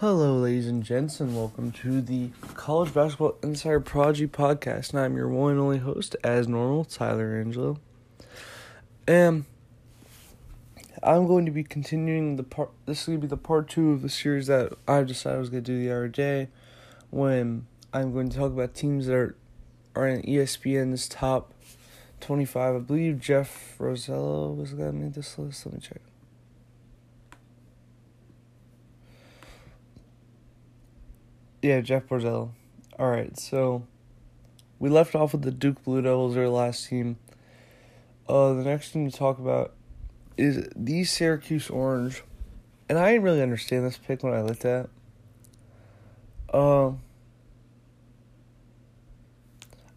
Hello, ladies and gents, and welcome to the College Basketball Insider Prodigy podcast. And I'm your one and only host, as normal, Tyler Angelo. And I'm going to be continuing the part. This is going to be the part two of the series that I decided I was going to do the other day, when I'm going to talk about teams that are are in ESPN's top 25. I believe Jeff Borzello was going to make this list. Let me check. Yeah, Jeff Borzello. All right, so we left off with the Duke Blue Devils, their last team. Uh, the next thing to talk about is the Syracuse Orange, and I didn't really understand this pick when I looked at. Uh,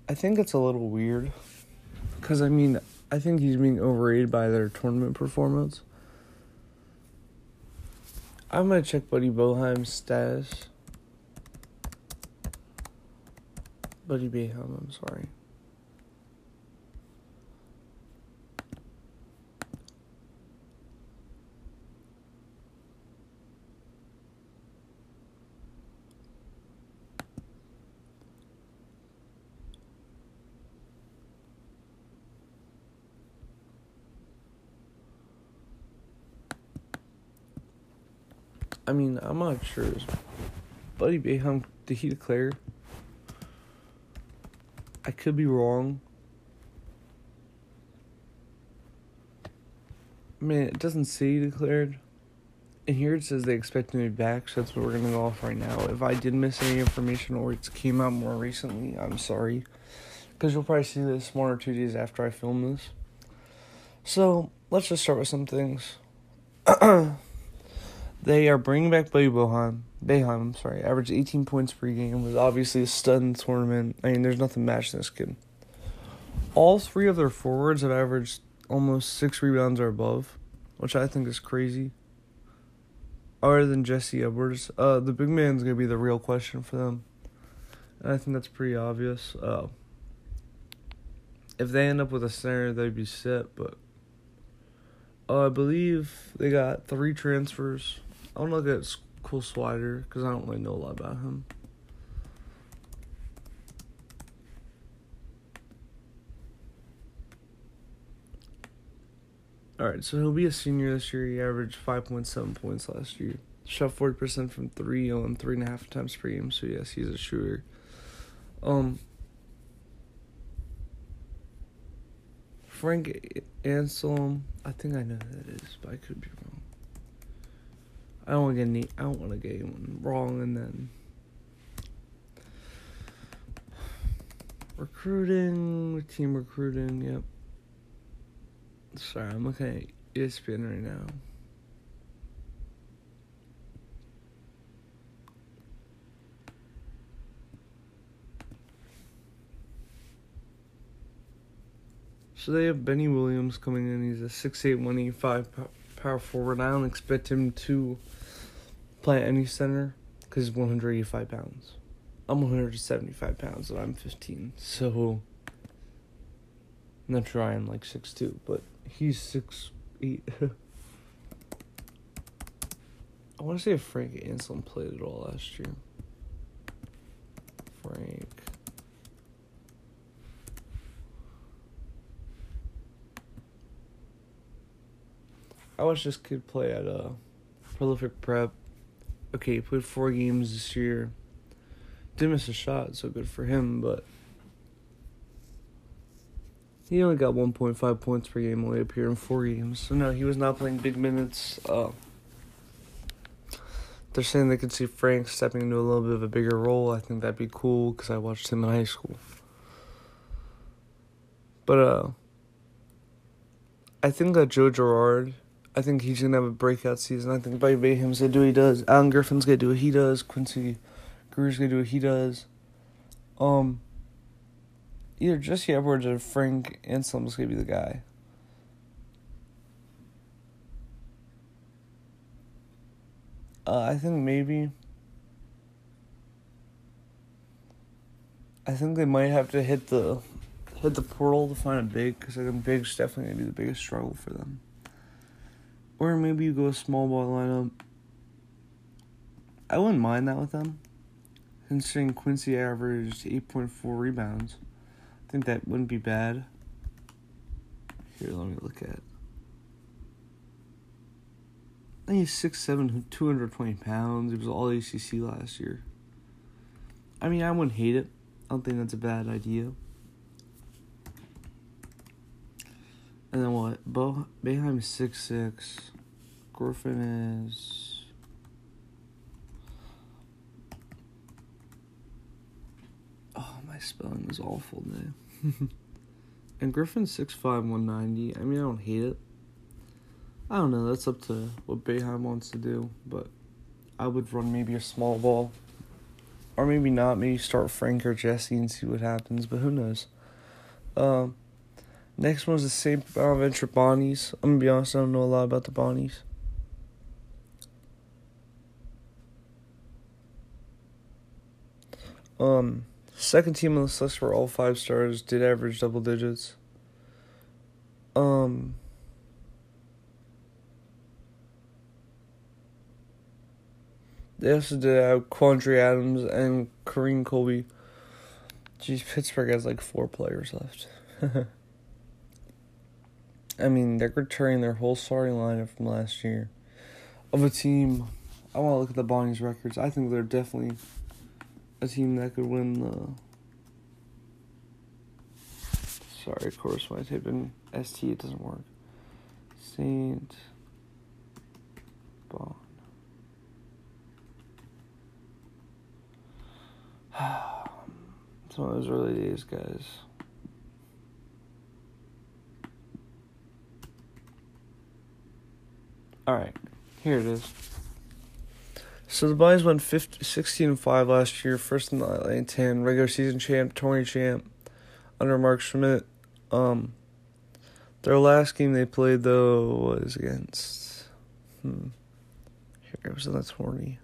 I think it's a little weird, because I mean, I think he's being overrated by their tournament performance. I'm gonna check Buddy Boeheim's status. Buddy Boeheim, I'm sorry. I mean, I'm not sure. Buddy Boeheim, did he declare? I could be wrong. I mean, it doesn't say declared. And here it says they expect be back, so that's what we're going to go off right now. If I did miss any information or it came out more recently, I'm sorry. Because you'll probably see this one or two days after I film this. So, let's just start with some things. They are bringing back Buddy Boeheim. Boeheim, I'm sorry, averaged 18 points per game. Was obviously a stud in the tournament. I mean, there's nothing matching this kid. All three of their forwards have averaged almost six rebounds or above, which I think is crazy. Other than Jesse Edwards, uh, the big man's gonna be the real question for them, and I think that's pretty obvious. Uh, if they end up with a center, they'd be set, but uh, I believe they got three transfers I want to look at Cole Swider because I don't really know a lot about him. Alright, so he'll be a senior this year. He averaged 5.7 points last year. Shot 40% from three on three and a half times per game. So, yes, he's a shooter. Um, Frank Anselem, I think I know who that is, but I could be wrong. I don't want to get any, I don't want to get anyone wrong and then recruiting, team recruiting. Yep. Sorry, I'm looking at ESPN right now. So they have Benny Williams coming in. He's a 6'8", 185 power forward. I don't expect him to play any center because he's 185 pounds. I'm 175 pounds and I'm 15. So I'm not sure I am like 6'2, but he's 6'8. I want to say if Frank Anselem played at all last year. Frank. I watched this kid play at a prolific prep okay, he played four games this year. Didn't miss a shot, so good for him, but he only got 1.5 points per game only up here in four games. So no, he was not playing big minutes. Uh, they're saying they could see Frank stepping into a little bit of a bigger role. I think that'd be cool because I watched him in high school. But uh, I think that Joe Girard I think he's gonna have a breakout season. I think Buddy Boeheim's gonna do what he does. Alan Griffin's gonna do what he does. Quincy Guerier's gonna do what he does. Um, either Jesse Edwards or Frank Anselem's gonna be the guy. Uh, I think maybe. I think they might have to hit the hit the portal to find a big because I think big's definitely gonna be the biggest struggle for them. Or maybe you go a small ball lineup. I wouldn't mind that with them. Considering Quincy averaged 8.4 rebounds, I think that wouldn't be bad. Here, let me look at. I think he's 6'7", 220 pounds. He was all ACC last year. I mean, I wouldn't hate it. I don't think that's a bad idea. And then what? Bo Boeheim is six six. Griffin is. Oh, my spelling is awful today. and Griffin's six five one ninety. I mean, I don't hate it. I don't know. That's up to what Boeheim wants to do, but I would run maybe a small ball, or maybe not. Maybe start Frank or Jesse and see what happens. But who knows? Um. Next one's the St. Bonaventure Bonnies. I'm gonna be honest, I don't know a lot about the Bonnies. Um, second team on this list were all five stars, did average double digits. Um, they also did have Quandre Adams and Kareem Colby. Geez, Pittsburgh has like four players left. I mean, they're returning their whole starting lineup from last year of a team. I want to look at the Bonnie's records. I think they're definitely a team that could win the. Sorry, of course, when I in ST, it doesn't work. Saint Bon. it's one of those early days, guys. All right, here it is. So the Buys won 15, 16 5 last year, first in the Atlantic 10, regular season champ, tourney champ, under Mark Schmidt. Um, their last game they played, though, was against. Hmm. Here, it was in the tourney.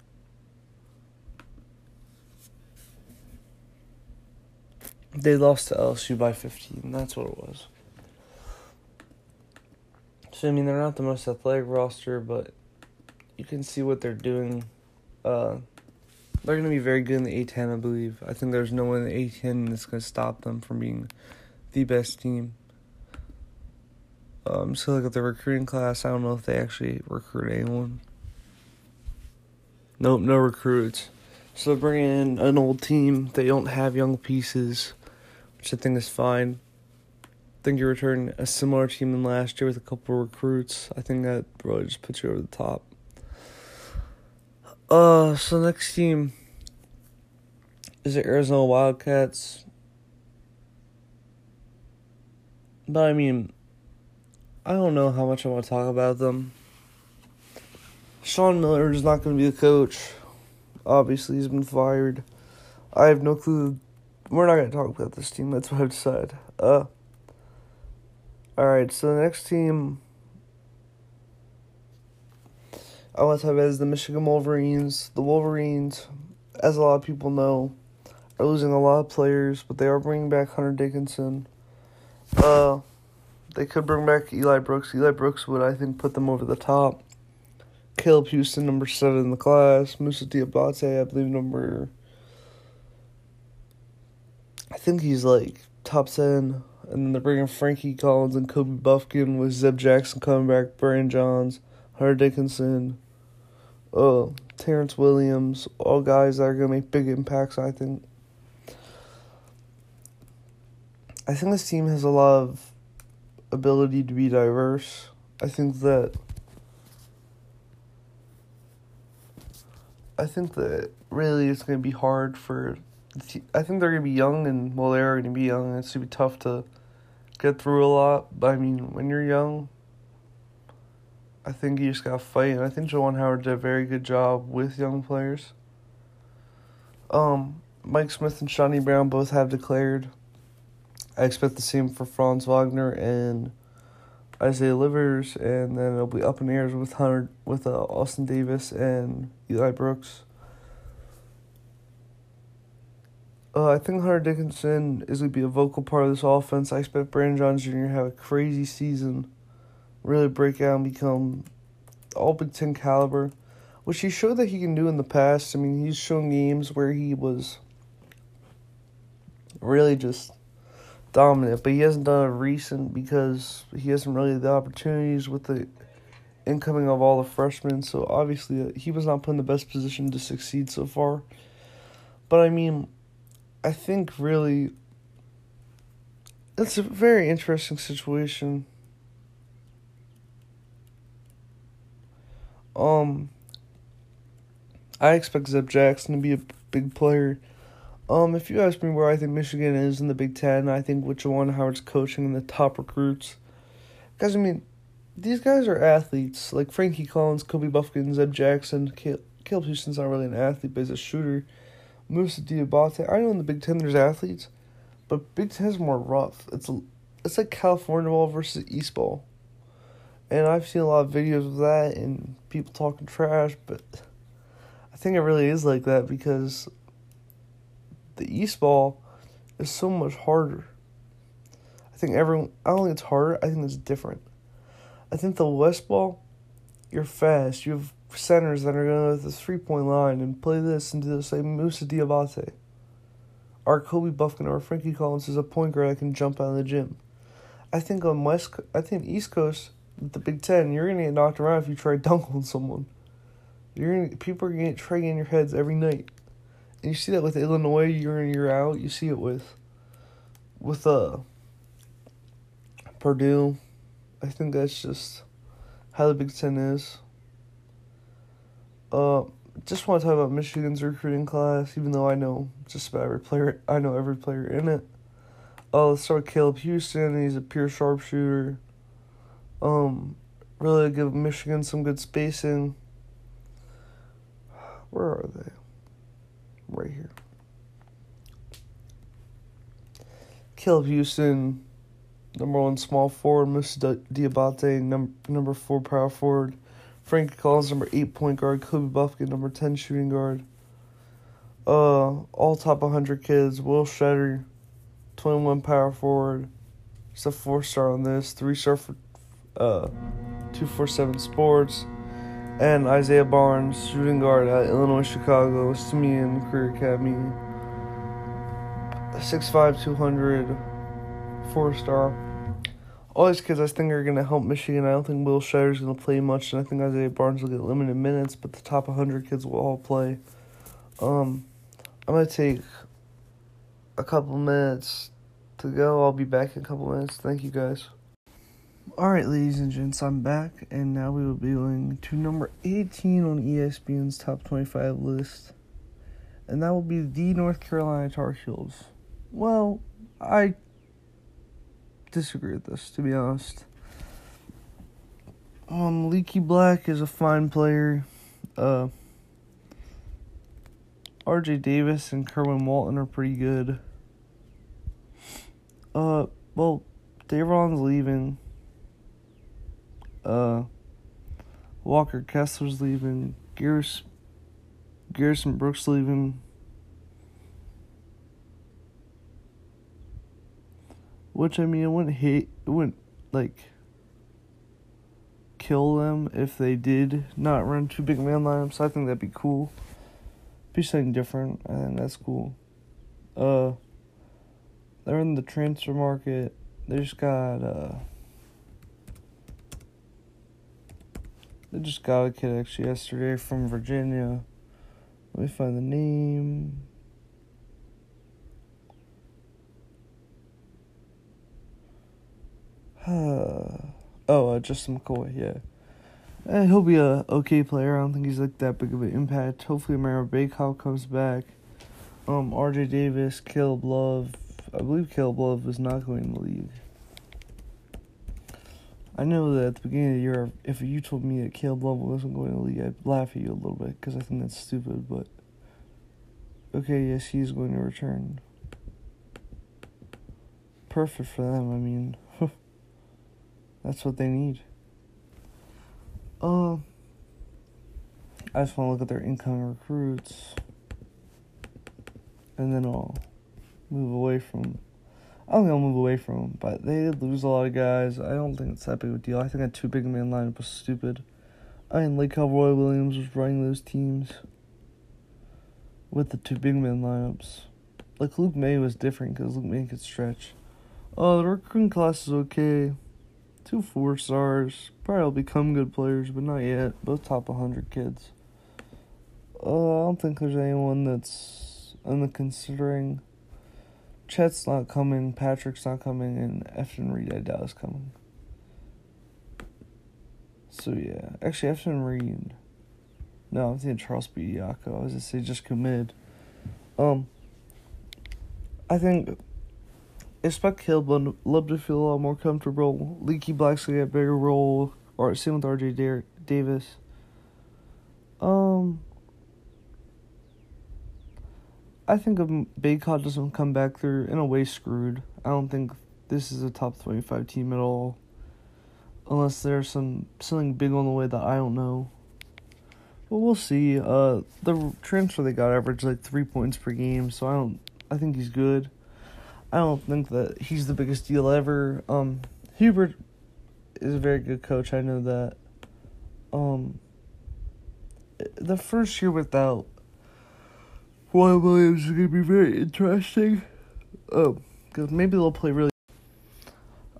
They lost to LSU by 15. That's what it was. I mean, they're not the most athletic roster, but you can see what they're doing. Uh, they're going to be very good in the A10, I believe. I think there's no one in the A10 that's going to stop them from being the best team. Um, so look at the recruiting class. I don't know if they actually recruit anyone. Nope, no recruits. So they're bringing in an old team. They don't have young pieces, which I think is fine think you return a similar team than last year with a couple recruits. I think that really just puts you over the top. Uh, so next team is the Arizona Wildcats. But I mean, I don't know how much I want to talk about them. Sean Miller is not going to be the coach. Obviously, he's been fired. I have no clue. We're not going to talk about this team. That's what I've decided. Uh, all right, so the next team I want to talk about is the Michigan Wolverines. The Wolverines, as a lot of people know, are losing a lot of players, but they are bringing back Hunter Dickinson. Uh, they could bring back Eli Brooks. Eli Brooks would, I think, put them over the top. Caleb Houston, number seven in the class. Moussa Diabate, I believe, number. I think he's like top 10 and then they're bringing Frankie Collins and Kobe Bufkin with Zeb Jackson coming back, Brian Johns, Hunter Dickinson, uh, Terrence Williams, all guys that are gonna make big impacts. I think. I think this team has a lot of ability to be diverse. I think that. I think that really it's going to be hard for I think they're gonna be young, and well, they are gonna be young. It's gonna be tough to get through a lot. But I mean, when you're young, I think you just gotta fight. And I think Juwan Howard did a very good job with young players. Um, Mike Smith and Chaundee Brown both have declared. I expect the same for Franz Wagner and Isaiah Livers, and then it'll be up in the air with Hunter, with uh, Austin Davis and Eli Brooks. Uh, I think Hunter Dickinson is going to be a vocal part of this offense. I expect Brandon Johns Jr. to have a crazy season, really break out and become all Big Ten caliber. which he showed that he can do in the past. I mean, he's shown games where he was really just dominant, but he hasn't done it recent because he hasn't really the opportunities with the incoming of all the freshmen. So obviously, uh, he was not put in the best position to succeed so far. But I mean, I think really it's a very interesting situation. Um, I expect Zeb Jackson to be a big player. Um, if you ask me where I think Michigan is in the Big Ten, I think Juwan Howard's coaching and the top recruits. Because, I mean, these guys are athletes. Like Frankie Collins, Kobe Bufkin, Zeb Jackson. Caleb Houston's not really an athlete, but he's a shooter. Moussa Diabate. I know in the Big Ten there's athletes, but Big Ten is more rough. It's it's like California ball versus East ball. And I've seen a lot of videos of that and people talking trash, but I think it really is like that because the East ball is so much harder. I think everyone, I don't think it's harder, I think it's different. I think the West ball, you're fast. You have centers that are going to the three point line and play this and do this. Like Moussa Diabate. Our Kobe Bufkin or Frankie Collins is a point guard that can jump out of the gym. I think on West, I think East Coast, the Big Ten, you're gonna get knocked around if you try dunk on someone. You're gonna people are gonna get trying in your heads every night, and you see that with Illinois year in year out. You see it with, with uh. Purdue, I think that's just how the Big Ten is. Uh, just want to talk about Michigan's recruiting class, even though I know just about every player. I know every player in it. Uh, let's start with Caleb Houston. He's a pure sharpshooter. Um, really give Michigan some good spacing. Where are they? Right here. Caleb Houston, number one small forward. Moussa Diabate, number number four power forward. Frankie Collins, number eight point guard. Kobe Bufkin, number ten shooting guard. Uh, all top 100 kids. Will Tschetter, 21 power forward. He's a four star on this. Three star for uh, 247 Sports. And Isaiah Barnes, shooting guard at Illinois Chicago, Simeon Career Academy. 6'5, 200, four star. All these kids I think are going to help Michigan. I don't think Will Tschetter's going to play much, and I think Isaiah Barnes will get limited minutes, but the top 100 kids will all play. Um, I'm going to take a couple minutes to go. I'll be back in a couple minutes. Thank you guys. Alright, ladies and gents, I'm back, and now we will be going to number 18 on ESPN's top 25 list, and that will be the North Carolina Tar Heels. Well, I disagree with this, to be honest. Um, Leaky Black is a fine player. Uh, RJ Davis and Kerwin Walton are pretty good. Uh, well, Davon's leaving. Uh, Walker Kessler's leaving. Garris, Garrison Brooks leaving. Which I mean, it wouldn't hate, it wouldn't like kill them if they did not run two big man lineups. I think that'd be cool. Be something different. I think that's cool. Uh, they're in the transfer market. They just got uh. They just got a kid actually yesterday from Virginia. Let me find the name. oh, uh, Justin McCoy, yeah. Eh, he'll be a okay player. I don't think he's like that big of an impact. Hopefully, Mara Baycall comes back. Um, R.J. Davis, Caleb Love. I believe Caleb Love is not going to leave. I know that at the beginning of the year, if you told me that Caleb Love wasn't going to leave, I'd laugh at you a little bit because I think that's stupid. But okay, yes, he's going to return. Perfect for them. I mean. That's what they need. Um, I just want to look at their incoming recruits, and then I'll move away from. I don't think I'll move away from them, but they did lose a lot of guys. I don't think it's that big of a deal. I think that two big man lineup was stupid. I didn't like how Roy Williams was running those teams with the two big man lineups. Like Luke May was different because Luke May could stretch. Oh, the recruiting class is okay. Two four stars. Probably will become good players, but not yet. Both top 100 kids. Uh, I don't think there's anyone that's in the considering. Chet's not coming, Patrick's not coming, and Efton Reid I doubt is coming. So yeah, actually Efton Reid. No, I'm thinking Charles Yako. I was gonna say just committed. Um, I think expect Caleb Love to feel a lot more comfortable. Leaky Black's gonna get a bigger role, or same with RJ Davis. Um, I think if Bacot doesn't come back, they're in a way screwed. I don't think this is a top twenty-five team at all, unless there's some something big on the way that I don't know. But we'll see. Uh, the transfer they got averaged like three points per game, so I don't. I think he's good. I don't think that he's the biggest deal ever. Um, Hubert is a very good coach. I know that. Um, the first year without Roy Williams is gonna be very interesting. Um, cause maybe they'll play really.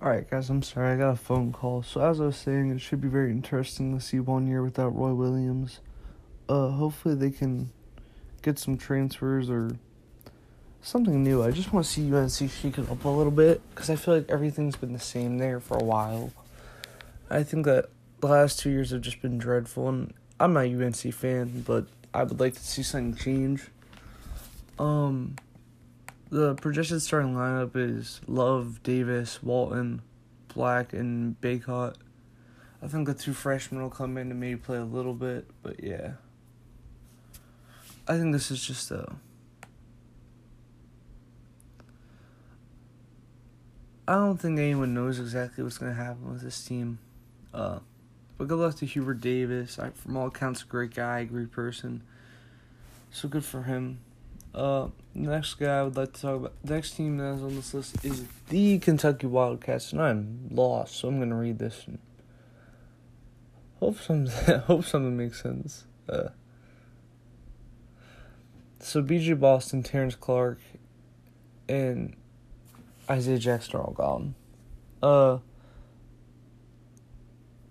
Alright, guys, I'm sorry, I got a phone call. So, as I was saying, it should be very interesting to see one year without Roy Williams. Uh, hopefully, they can get some transfers or something new. I just want to see UNC shake it up a little bit because I feel like everything's been the same there for a while. I think that the last two years have just been dreadful, and I'm not a UNC fan, but I would like to see something change. Um, the projected starting lineup is Love, Davis, Walton, Black, and Bacot. I think the two freshmen will come in and maybe play a little bit, but yeah. I think this is just a I don't think anyone knows exactly what's going to happen with this team. Uh, but good luck to Hubert Davis. I, from all accounts, a great guy, great person. So good for him. Uh, next guy I would like to talk about. Next team that is on this list is the Kentucky Wildcats, and I'm lost, so I'm gonna read this. And hope some hope something makes sense. Uh, so BJ Boston, Terrence Clarke, and Isaiah Jackson are all gone. Uh,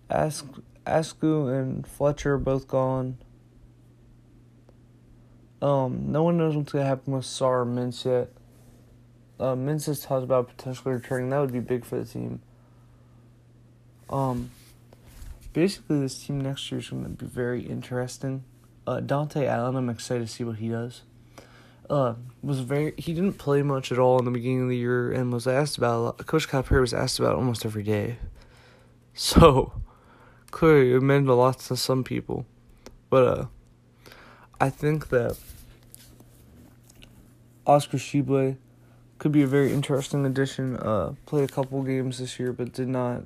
Ask Askew and Fletcher are both gone. Um, no one knows what's gonna happen with Sarr Mintz yet. Uh, Mintz has talked about potentially returning. That would be big for the team. Um, basically, this team next year is to be very interesting. Uh, Dontaie Allen, I'm excited to see what he does uh, was very he didn't play much at all in the beginning of the year and was asked about a lot. Coach Calipari was asked about almost every day. So clearly it meant a lot to some people. But uh I think that Oscar Tshiebwe could be a very interesting addition. Uh played a couple games this year but did not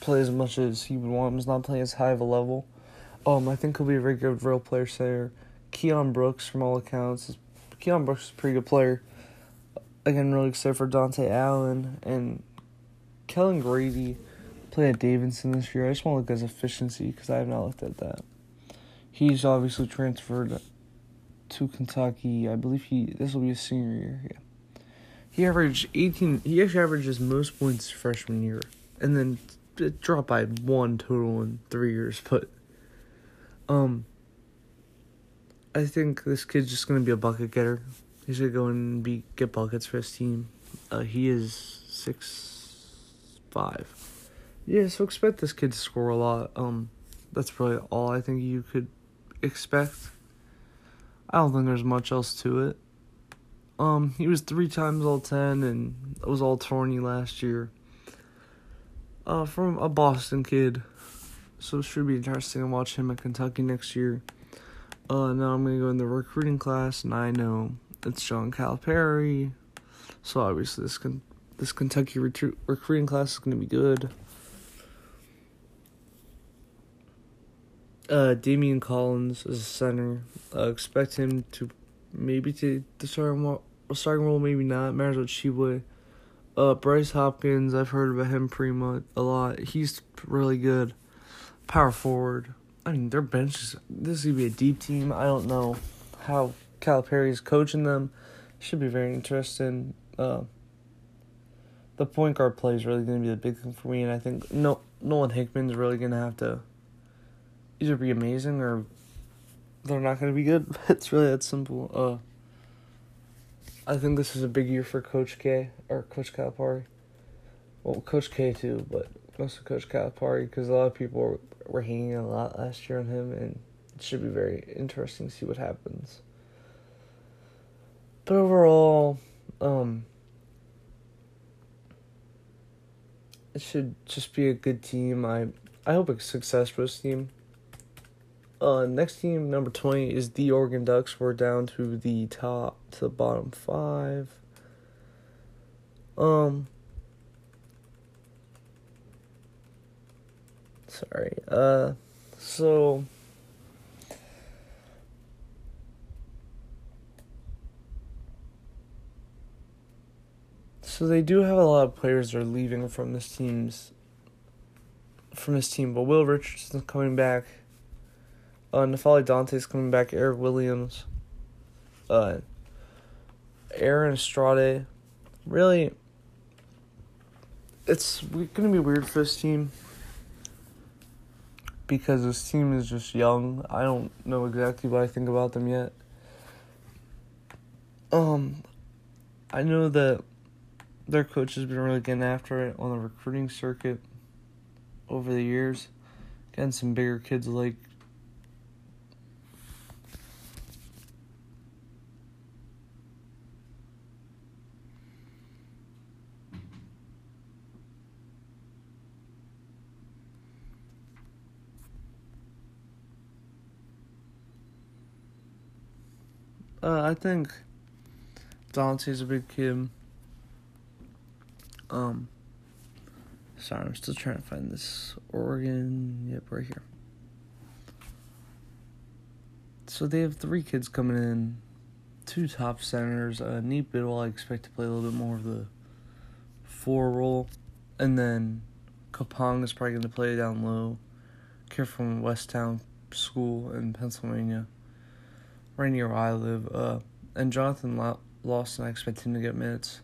play as much as he would want, was not playing as high of a level. Um I think he'll be a very good real player there. Keion Brooks from all accounts is Keion Brooks is a pretty good player. Again, really excited for Dontaie Allen and Kellan Grady played at Davidson this year. I just want to look at his efficiency because I have not looked at that. He's obviously transferred to Kentucky. I believe he this will be his senior year. Yeah, he averaged eighteen. He actually averages most points freshman year, and then dropped by one total in three years. But um, I think this kid's just gonna be a bucket getter. He's gonna go and be get buckets for his team. Uh, he is six five. Yeah, so expect this kid to score a lot. Um, that's probably all I think you could expect. I don't think there's much else to it. Um, he was three times all ten and it was all tourney last year. Uh, from a Boston kid, so it should be interesting to watch him at Kentucky next year. Uh, now I'm gonna go in the recruiting class, and I know it's John Calipari, so obviously this con- this Kentucky recru- recruiting class is gonna be good. Uh, Daimion Collins is a center. Uh, expect him to maybe take the starting role, starting role, maybe not. Matters what Tshiebwe. Uh, Bryce Hopkins, I've heard about him pretty much a lot. He's really good. Power forward. I mean, their bench is this is gonna be a deep team. I don't know how Calipari is coaching them. Should be very interesting. Uh, the point guard play is really going to be the big thing for me, and I think no Nolan Hickman's really going to have to either be amazing or they're not going to be good. It's really that simple. Uh, I think this is a big year for Coach K or Coach Calipari. Well, Coach K too, but mostly Coach Calipari because a lot of people were, hanging a lot last year on him, and it should be very interesting to see what happens. But overall, um, it should just be a good team. I I hope it's success for this team. Uh, next team number twenty is the Oregon Ducks. We're down to the top to the bottom five. Um. Sorry. Uh, so. So they do have a lot of players that are leaving from this team's from this team, but Will Richardson's coming back. Uh, N'Faly Dante's coming back. Eric Williams. Uh, Aaron Estrada. Really, it's gonna be weird for this team because this team is just young. I don't know exactly what I think about them yet. Um, I know that their coach has been really getting after it on the recruiting circuit over the years, getting some bigger kids like Uh, I think Dante's a big kid. Um, sorry, I'm still trying to find this Oregon. Yep, right here. So they have three kids coming in, two top centers. Uh, Nate Bittle, I expect to play a little bit more of the four role, and then Kapong is probably going to play down low. Kid from Westtown School in Pennsylvania right near where I live. Uh, and Jonathan Lawson, I expect him to get minutes.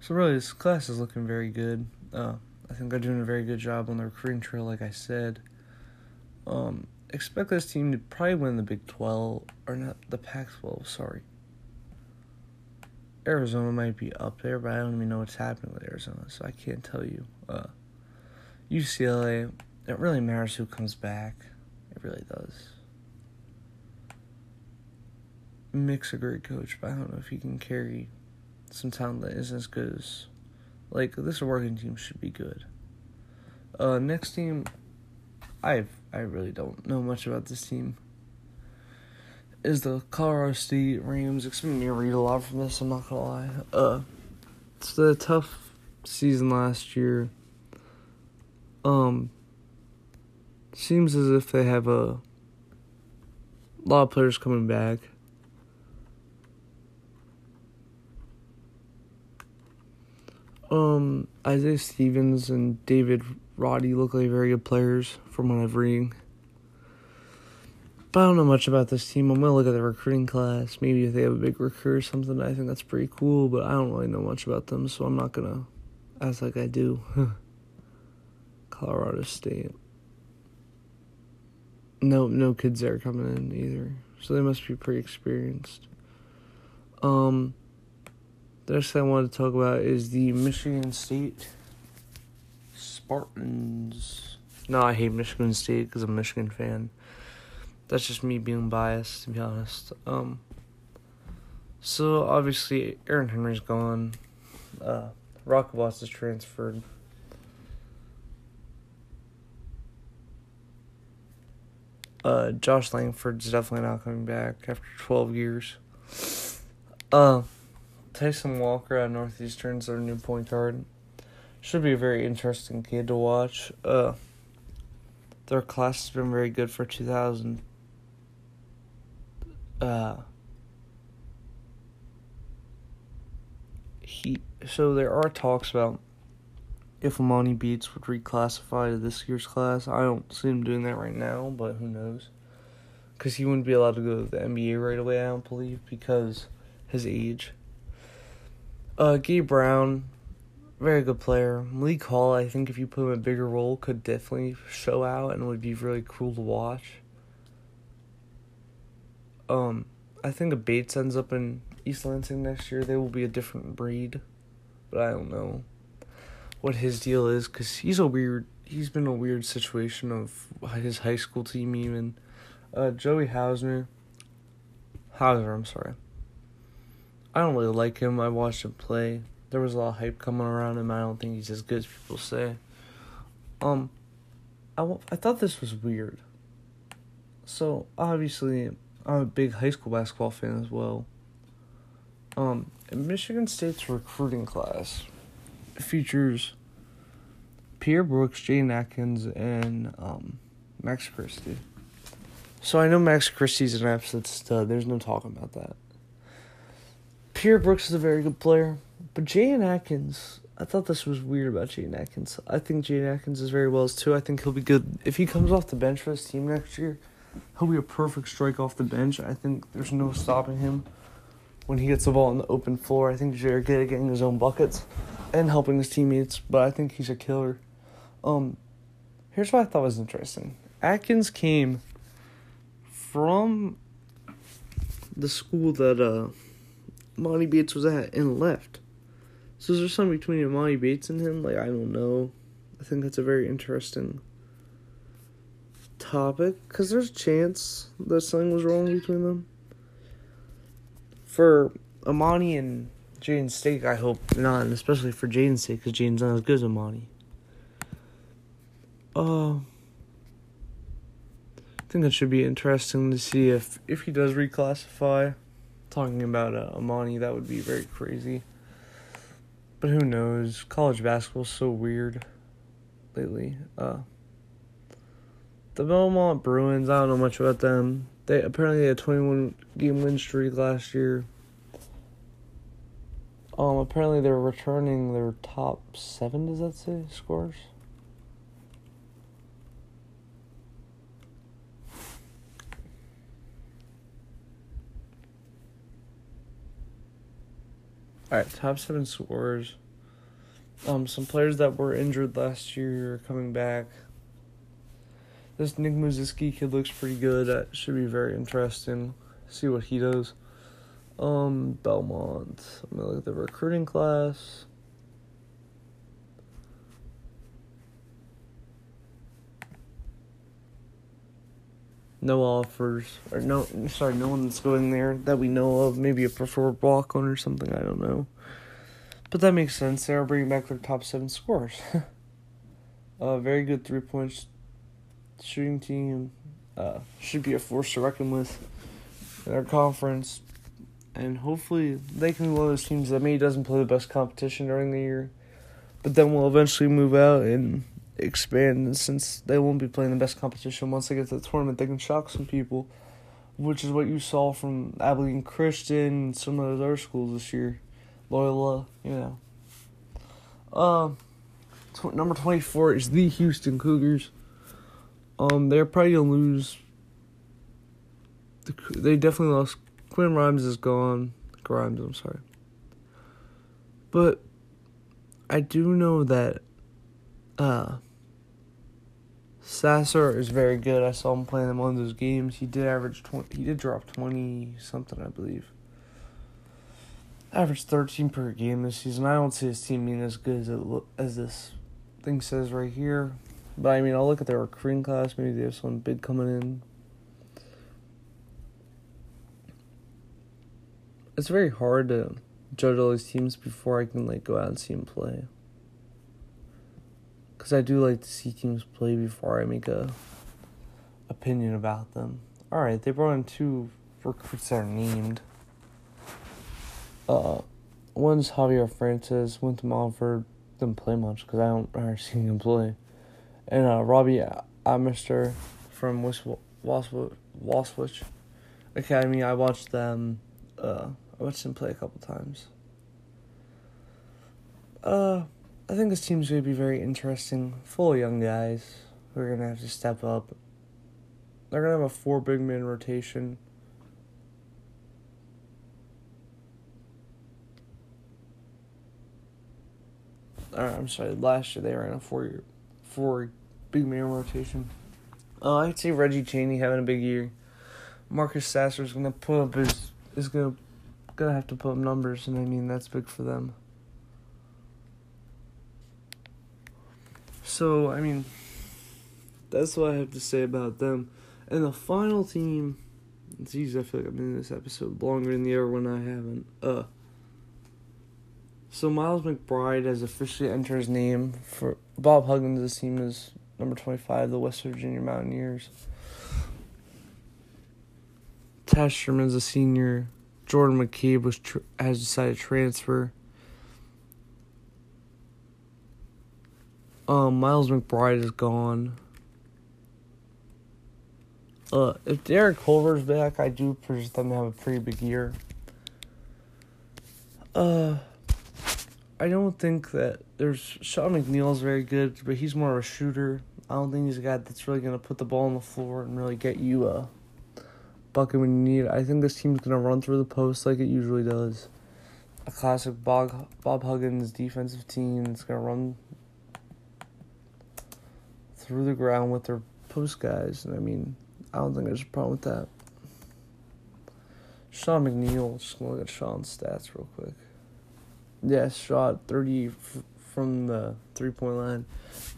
So really, this class is looking very good. Uh, I think they're doing a very good job on the recruiting trail, like I said. Um, expect this team to probably win the Big 12, or not the Pac 12, sorry. Arizona might be up there, but I don't even know what's happening with Arizona, so I can't tell you. Uh, UCLA, it really matters who comes back. It really does. Mick's a great coach, but I don't know if he can carry some talent that isn't as good as like this working team should be good. Uh, next team, I've I really don't know much about this team. Is the Colorado State Rams? Expect me to read a lot from this. I'm not gonna lie. Uh, it's the tough season last year. Um, seems as if they have a lot of players coming back. Um, Isaiah Stevens and David Roddy look like very good players from what I've reading. But I don't know much about this team. I'm gonna look at the recruiting class. Maybe if they have a big recruit or something, I think that's pretty cool. But I don't really know much about them, so I'm not gonna act like I do. Colorado State. No, no kids there coming in either, so they must be pretty experienced. Um, the next thing I wanted to talk about is the Michigan State Spartans. No, I hate Michigan State because I'm a Michigan fan. That's just me being biased, to be honest. Um, so obviously Aaron Henry's gone. Uh, is transferred. Uh, Josh Langford's definitely not coming back after 12 years. Uh, Tyson Walker at Northeastern's their new point guard. Should be a very interesting kid to watch. Uh, their class has been very good for 2000. Uh, he so there are talks about if Emoni Bates would reclassify to this year's class. I don't see him doing that right now, but who knows? Because he wouldn't be allowed to go to the NBA right away, I don't believe, because his age. Uh, Gabe Brown, very good player. Malik Hall, I think if you put him in a bigger role, could definitely show out and would be really cool to watch. Um, I think if Bates ends up in East Lansing next year, they will be a different breed, but I don't know what his deal is because he's a weird. He's been a weird situation of his high school team even. Uh, Joey Hausner. Hauser, I'm sorry. I don't really like him. I watched him play. There was a lot of hype coming around him. I don't think he's as good as people say. Um, I, I thought this was weird. So obviously, I'm a big high school basketball fan as well. Um, Michigan State's recruiting class features Pierre Brooks, Jaden Akins, and um, Max Christie. So I know Max Christie's an absolute stud. There's no talking about that. Pierre Brooks is a very good player, but Jaden Akins, I thought this was weird about Jaden Akins. I think Jaden Akins is very well too. I think he'll be good if he comes off the bench for his team next year. He'll be a perfect strike off the bench. I think there's no stopping him when he gets the ball on the open floor. I think good at getting his own buckets and helping his teammates. But I think he's a killer. Um, here's what I thought was interesting. Akins came from the school that uh Emoni Bates was at and left. So is there something between Emoni Bates and him? Like I don't know. I think that's a very interesting topic because there's a chance that something was wrong between them. For Emoni and Jaden's sake, I hope not, and especially for Jaden's sake, because Jaden's not as good as Emoni. Uh, I think it should be interesting to see if if he does reclassify. Talking about uh, Emoni, that would be very crazy. But who knows? College basketball's so weird lately. Uh, the Belmont Bruins, I don't know much about them. They apparently had a 21 game win streak last year. Um, apparently they're returning their top seven. Does that say scores? All right, top seven scores. Um, some players that were injured last year are coming back. This Nick Muszynski kid looks pretty good. That should be very interesting. See what he does. Um, Belmont. I'm gonna look at the recruiting class. No offers or no sorry no one's going there that we know of maybe a preferred walk on or something i don't know. But that makes sense. They're bringing back their top seven scores a very good three point shooting team. Uh should be a force to reckon with in our conference. And hopefully they can be one of those teams that maybe doesn't play the best competition during the year but then will eventually move out and expand since they won't be playing the best competition. Once they get to the tournament they can shock some people which is what you saw from Abilene Christian and some of those other schools this year. Loyola you know. Uh, tw- number 24 is the Houston Cougars. Um they're probably gonna lose. The, they definitely lost. Quinn Rhymes is gone. Grimes I'm sorry. But I do know that uh Sasser is very good. I saw him playing in one of those games. He did average twenty. He did drop twenty something, I believe. Average thirteen per game this season. I don't see his team being as good as it lo- as this thing says right here. But I mean, I'll look at their recruiting class. Maybe they have someone big coming in. It's very hard to judge all these teams before I can like go out and see them play because I do like to see teams play before I make a opinion about them. All right, they brought in two recruits that are named. Uh, one's Javier Francis, went to Montford, didn't play much because I don't ever see him play, and uh, Robbie Armbrester from Wasatch Academy. I watched them. Uh, I watched him play a couple times. Uh, I think this team's going to be very interesting, full of young guys who are going to have to step up. They're going to have a four big man rotation. Uh, I'm sorry, last year they ran a four year, four big man rotation. Uh, I'd say Reggie Chaney having a big year. Marcus Sasser is gonna put up his is gonna gonna have to put up numbers, and I mean that's big for them. So I mean, that's what I have to say about them. And the final team, geez, I feel like I've been in this episode longer than the other one I haven't. Uh. So Miles McBride has officially entered his name for Bob Huggins' team is number twenty five, the West Virginia Mountaineers. Taz Sherman's a senior. Jordan McCabe was tr- has decided to transfer. Um, Miles McBride is gone. Uh, if Derek Culver's back, I do project them to have a pretty big year. Uh, I don't think that there's Sean McNeil's very good, but he's more of a shooter. I don't think he's a guy that's really gonna put the ball on the floor and really get you a bucket when you need it. I think this team's gonna run through the post like it usually does. A classic Bob Bob Huggins defensive team that's gonna run through the ground with their post guys, and I mean, I don't think there's a problem with that. Sean McNeil, just gonna look at Sean's stats real quick. Yeah, shot thirty f- from the three point line.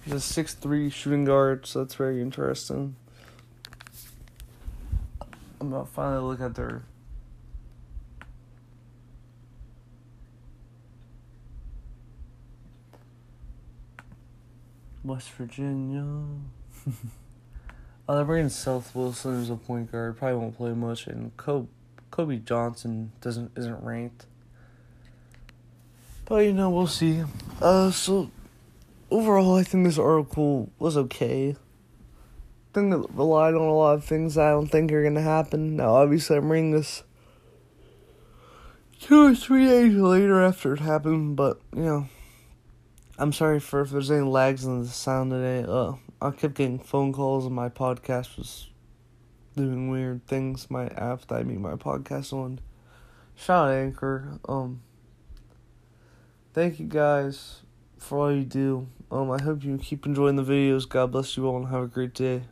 He's a six three shooting guard, so that's very interesting. I'm gonna finally look at their West Virginia. oh, they're bringing Seth Wilson as a point guard. Probably won't play much, and Kobe, Kobe Johnson doesn't isn't ranked. But you know, we'll see. Uh, so overall, I think this article was okay. I think it relied on a lot of things I don't think are gonna happen. Now, obviously, I'm reading this two or three days later after it happened, but you know, I'm sorry for if there's any lags in the sound today. Uh, I kept getting phone calls, and my podcast was doing weird things. My app that I make my podcast on. Shout out Anchor. Um, thank you guys for all you do. Um, I hope you keep enjoying the videos. God bless you all and have a great day.